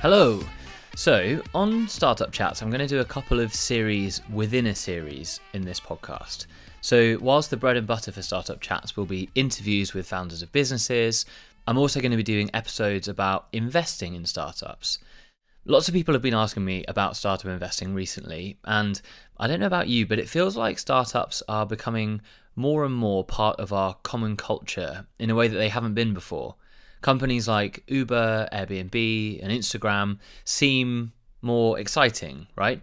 Hello. So, on Startup Chats, I'm going to do a couple of series within a series in this podcast. So, whilst the bread and butter for Startup Chats will be interviews with founders of businesses, I'm also going to be doing episodes about investing in startups. Lots of people have been asking me about startup investing recently, and I don't know about you, but it feels like startups are becoming more and more part of our common culture in a way that they haven't been before. Companies like Uber, Airbnb, and Instagram seem more exciting, right?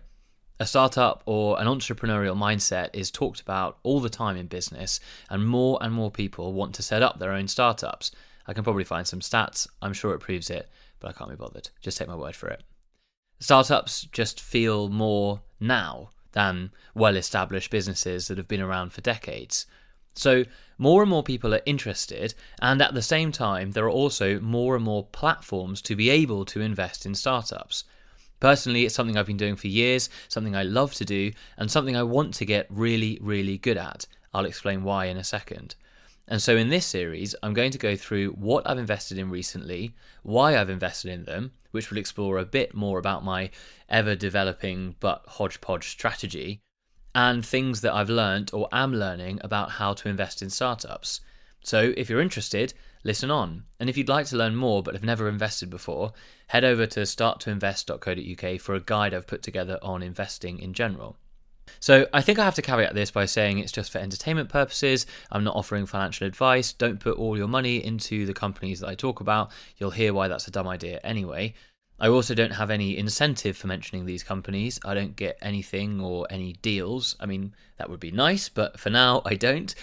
A startup or an entrepreneurial mindset is talked about all the time in business, and more and more people want to set up their own startups. I can probably find some stats, I'm sure it proves it, but I can't be bothered. Just take my word for it startups just feel more now than well established businesses that have been around for decades. So, more and more people are interested, and at the same time, there are also more and more platforms to be able to invest in startups. Personally, it's something I've been doing for years, something I love to do, and something I want to get really, really good at. I'll explain why in a second. And so, in this series, I'm going to go through what I've invested in recently, why I've invested in them, which will explore a bit more about my ever developing but hodgepodge strategy, and things that I've learned or am learning about how to invest in startups. So, if you're interested, listen on. And if you'd like to learn more but have never invested before, head over to starttoinvest.co.uk for a guide I've put together on investing in general. So I think I have to caveat this by saying it's just for entertainment purposes. I'm not offering financial advice. Don't put all your money into the companies that I talk about. You'll hear why that's a dumb idea anyway. I also don't have any incentive for mentioning these companies. I don't get anything or any deals. I mean, that would be nice, but for now, I don't.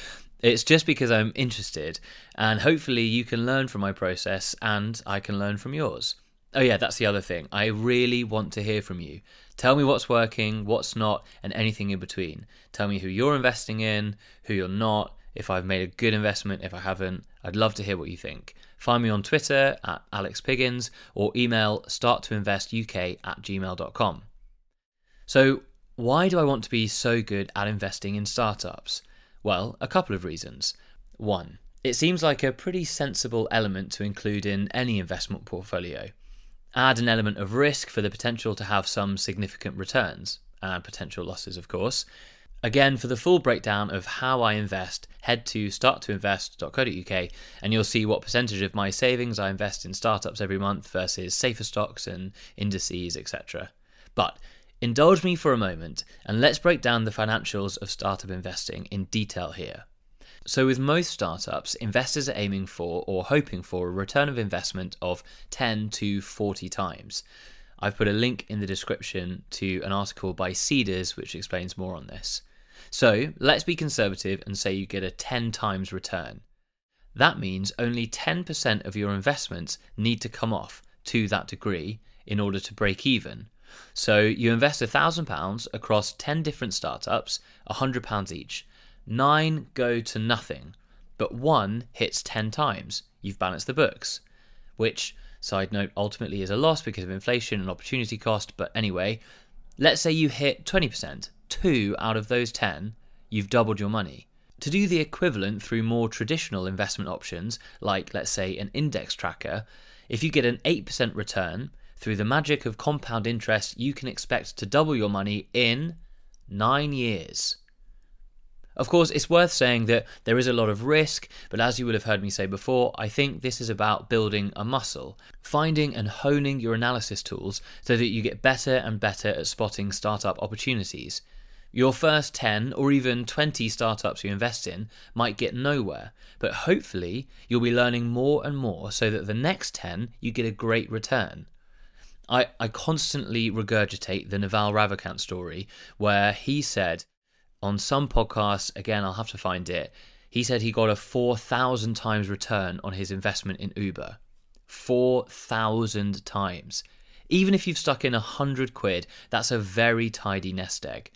It's just because I'm interested, and hopefully, you can learn from my process and I can learn from yours. Oh, yeah, that's the other thing. I really want to hear from you. Tell me what's working, what's not, and anything in between. Tell me who you're investing in, who you're not, if I've made a good investment, if I haven't. I'd love to hear what you think. Find me on Twitter at Alex Piggins or email starttoinvestuk at gmail.com. So, why do I want to be so good at investing in startups? Well, a couple of reasons. One, it seems like a pretty sensible element to include in any investment portfolio add an element of risk for the potential to have some significant returns and potential losses, of course. Again, for the full breakdown of how I invest, head to starttoinvest.co.uk and you'll see what percentage of my savings I invest in startups every month versus safer stocks and indices, etc. But indulge me for a moment and let's break down the financials of startup investing in detail here. So, with most startups, investors are aiming for or hoping for a return of investment of 10 to 40 times. I've put a link in the description to an article by Seedrs which explains more on this. So, let's be conservative and say you get a 10 times return. That means only 10% of your investments need to come off to that degree in order to break even. So, you invest £1,000 across 10 different startups, £100 each nine go to nothing, but one hits 10 times. You've balanced the books, which, side note, ultimately is a loss because of inflation and opportunity cost. But anyway, let's say you hit 20%, two out of those 10, you've doubled your money. To do the equivalent through more traditional investment options, like let's say an index tracker, if you get an 8% return, through the magic of compound interest, you can expect to double your money in nine years. Of course, it's worth saying that there is a lot of risk, but as you will have heard me say before, I think this is about building a muscle, finding and honing your analysis tools so that you get better and better at spotting startup opportunities. Your first 10 or even 20 startups you invest in might get nowhere, but hopefully you'll be learning more and more so that the next 10 you get a great return. I, I constantly regurgitate the Naval Ravikant story where he said on some podcasts, again, I'll have to find it, he said he got a 4,000 times return on his investment in Uber. 4,000 times. Even if you've stuck in a 100 quid, that's a very tidy nest egg.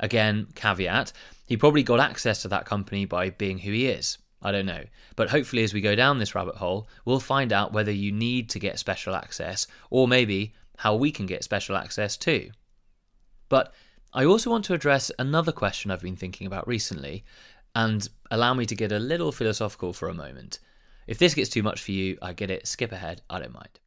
Again, caveat, he probably got access to that company by being who he is. I don't know. But hopefully, as we go down this rabbit hole, we'll find out whether you need to get special access, or maybe how we can get special access too. But I also want to address another question I've been thinking about recently, and allow me to get a little philosophical for a moment. If this gets too much for you, I get it, skip ahead, I don't mind.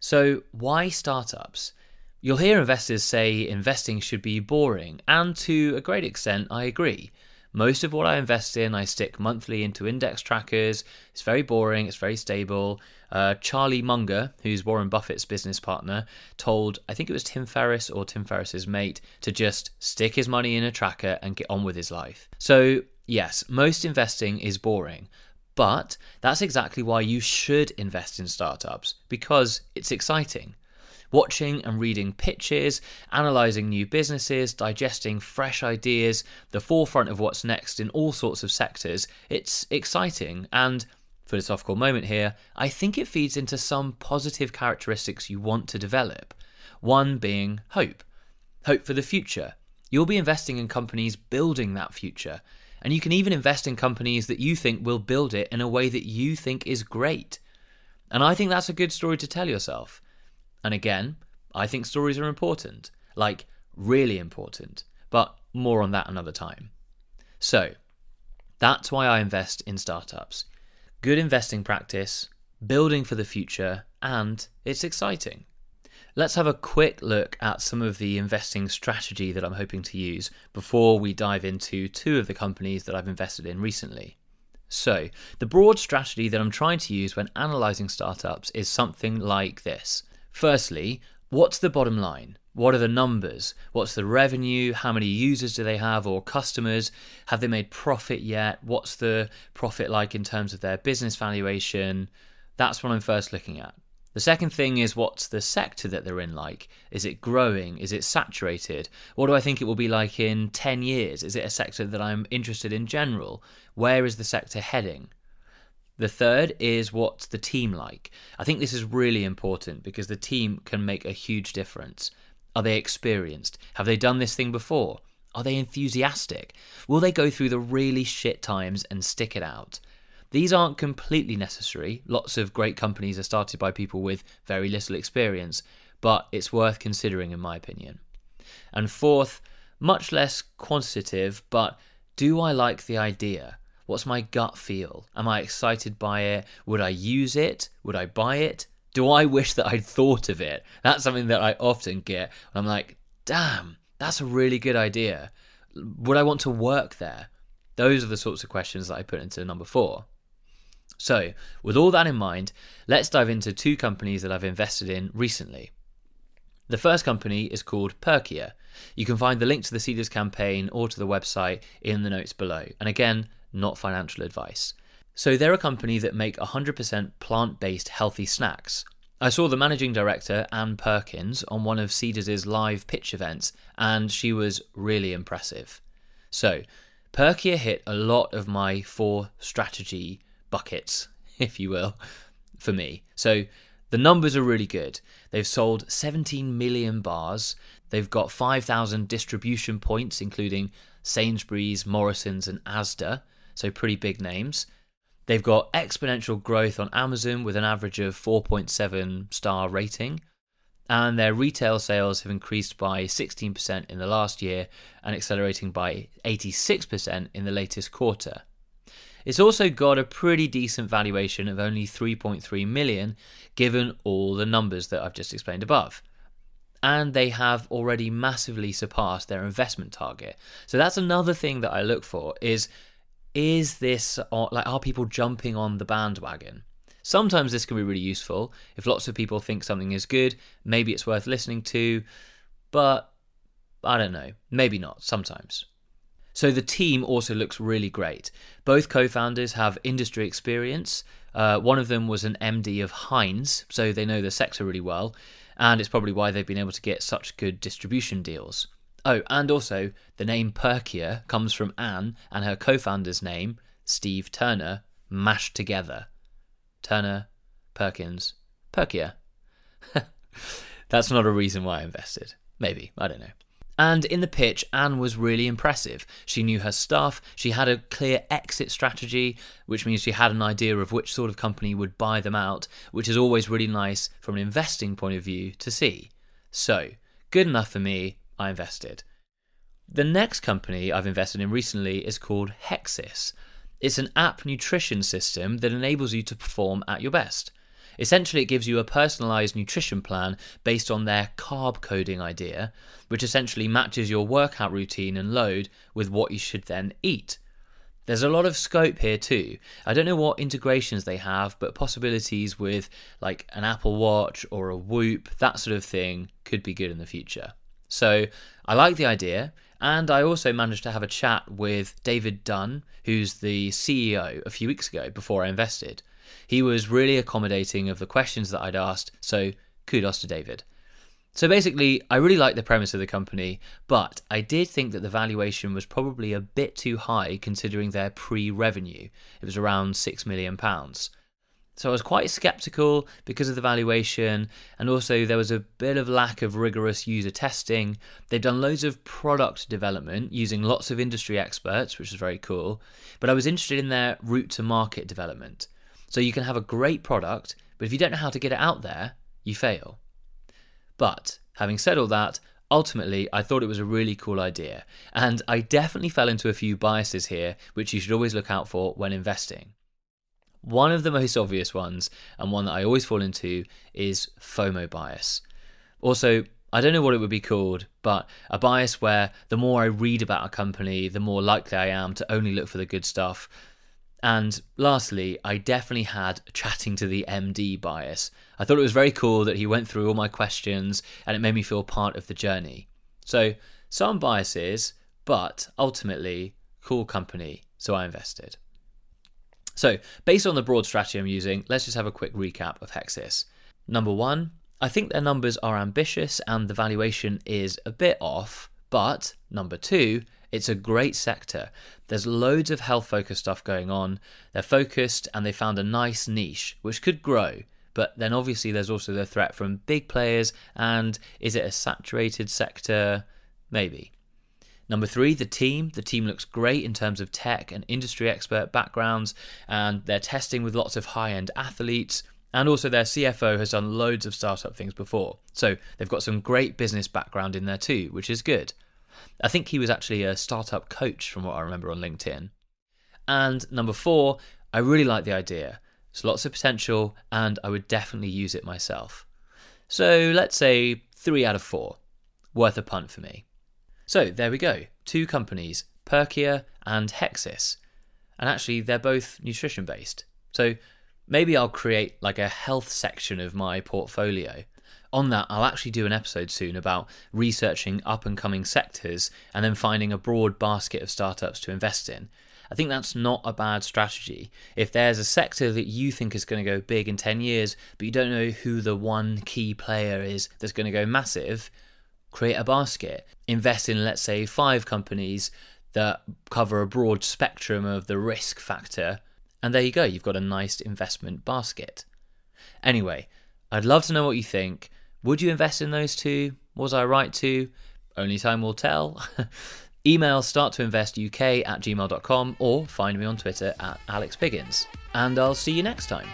So, why startups? You'll hear investors say investing should be boring, and to a great extent, I agree. Most of what I invest in, I stick monthly into index trackers. It's very boring, it's very stable. Uh, Charlie Munger, who's Warren Buffett's business partner, told, I think it was Tim Ferriss or Tim Ferriss's mate, to just stick his money in a tracker and get on with his life. So, yes, most investing is boring. But that's exactly why you should invest in startups, because it's exciting. Watching and reading pitches, analysing new businesses, digesting fresh ideas, the forefront of what's next in all sorts of sectors, it's exciting and philosophical moment here, I think it feeds into some positive characteristics you want to develop. One being hope. Hope for the future. You'll be investing in companies building that future. And you can even invest in companies that you think will build it in a way that you think is great. And I think that's a good story to tell yourself. And again, I think stories are important, like really important, but more on that another time. So, that's why I invest in startups. Good investing practice, building for the future, and it's exciting. Let's have a quick look at some of the investing strategy that I'm hoping to use before we dive into two of the companies that I've invested in recently. So, the broad strategy that I'm trying to use when analyzing startups is something like this. Firstly, what's the bottom line? What are the numbers? What's the revenue? How many users do they have or customers? Have they made profit yet? What's the profit like in terms of their business valuation? That's what I'm first looking at. The second thing is what's the sector that they're in like? Is it growing? Is it saturated? What do I think it will be like in 10 years? Is it a sector that I'm interested in general? Where is the sector heading? The third is what's the team like? I think this is really important because the team can make a huge difference. Are they experienced? Have they done this thing before? Are they enthusiastic? Will they go through the really shit times and stick it out? These aren't completely necessary. Lots of great companies are started by people with very little experience, but it's worth considering, in my opinion. And fourth, much less quantitative, but do I like the idea? What's my gut feel? Am I excited by it? Would I use it? Would I buy it? Do I wish that I'd thought of it? That's something that I often get. I'm like, damn, that's a really good idea. Would I want to work there? Those are the sorts of questions that I put into number four. So, with all that in mind, let's dive into two companies that I've invested in recently. The first company is called Perkier. You can find the link to the Seedrs campaign or to the website in the notes below. And again, not financial advice. So they're a company that make 100% plant-based healthy snacks. I saw the managing director, Anne Perkins, on one of Seedrs' live pitch events, and she was really impressive. So, Perkier hit a lot of my four strategy buckets, if you will, for me. So the numbers are really good. They've sold 17 million bars. They've got 5,000 distribution points, including Sainsbury's, Morrison's, and Asda. So pretty big names. They've got exponential growth on Amazon with an average of 4.7 star rating. And their retail sales have increased by 16% in the last year and accelerating by 86% in the latest quarter. It's also got a pretty decent valuation of only 3.3 million given all the numbers that I've just explained above. And they have already massively surpassed their investment target. So that's another thing that I look for is is this like are people jumping on the bandwagon? Sometimes this can be really useful. If lots of people think something is good, maybe it's worth listening to, but I don't know, maybe not sometimes. So the team also looks really great. Both co founders have industry experience. Uh, one of them was an MD of Heinz, so they know the sector really well, and it's probably why they've been able to get such good distribution deals. Oh, and also, the name Perkier comes from Anne and her co founder's name, Steve Turner, mashed together. Turner, Perkins, Perkier. That's not a reason why I invested. Maybe, I don't know. And in the pitch, Anne was really impressive. She knew her stuff, she had a clear exit strategy, which means she had an idea of which sort of company would buy them out, which is always really nice from an investing point of view to see. So, good enough for me, I invested. The next company I've invested in recently is called Hexis. It's an app nutrition system that enables you to perform at your best. Essentially, it gives you a personalized nutrition plan based on their carb coding idea, which essentially matches your workout routine and load with what you should then eat. There's a lot of scope here too. I don't know what integrations they have, but possibilities with like an Apple Watch or a Whoop, that sort of thing, could be good in the future. So I like the idea. And I also managed to have a chat with David Dunn, who's the CEO, a few weeks ago before I invested. He was really accommodating of the questions that I'd asked, so kudos to David. So basically, I really like the premise of the company, but I did think that the valuation was probably a bit too high considering their pre revenue. It was around £6 million. So I was quite skeptical because of the valuation, and also there was a bit of lack of rigorous user testing. They've done loads of product development using lots of industry experts, which is very cool. But I was interested in their route to market development. So you can have a great product, but if you don't know how to get it out there, you fail. But having said all that, ultimately I thought it was a really cool idea, and I definitely fell into a few biases here, which you should always look out for when investing. One of the most obvious ones, and one that I always fall into, is FOMO bias. Also, I don't know what it would be called, but a bias where the more I read about a company, the more likely I am to only look for the good stuff. And lastly, I definitely had chatting to the MD bias. I thought it was very cool that he went through all my questions and it made me feel part of the journey. So, some biases, but ultimately, cool company, so I invested. So, based on the broad strategy I'm using, let's just have a quick recap of Hexis. Number one, I think their numbers are ambitious and the valuation is a bit off, but number two, it's a great sector. There's loads of health focused stuff going on. They're focused and they found a nice niche which could grow. But then obviously there's also the threat from big players and is it a saturated sector? Maybe. Number three, the team. The team looks great in terms of tech and industry expert backgrounds, and they're testing with lots of high end athletes. And also, their CFO has done loads of startup things before. So they've got some great business background in there too, which is good. I think he was actually a startup coach from what I remember on LinkedIn. And number four, I really like the idea. There's lots of potential, and I would definitely use it myself. So let's say three out of four. Worth a punt for me. So there we go. Two companies, Perkier and Hexis. And actually, they're both nutrition based. So maybe I'll create like a health section of my portfolio. On that, I'll actually do an episode soon about researching up and coming sectors and then finding a broad basket of startups to invest in. I think that's not a bad strategy. If there's a sector that you think is going to go big in 10 years, but you don't know who the one key player is that's going to go massive, create a basket, invest in, let's say, five companies that cover a broad spectrum of the risk factor, and there you go, you've got a nice investment basket. Anyway, I'd love to know what you think. Would you invest in those two? Was I right to? Only time will tell. Email starttoinvestuk at gmail.com or find me on Twitter at Alex Piggins. And I'll see you next time.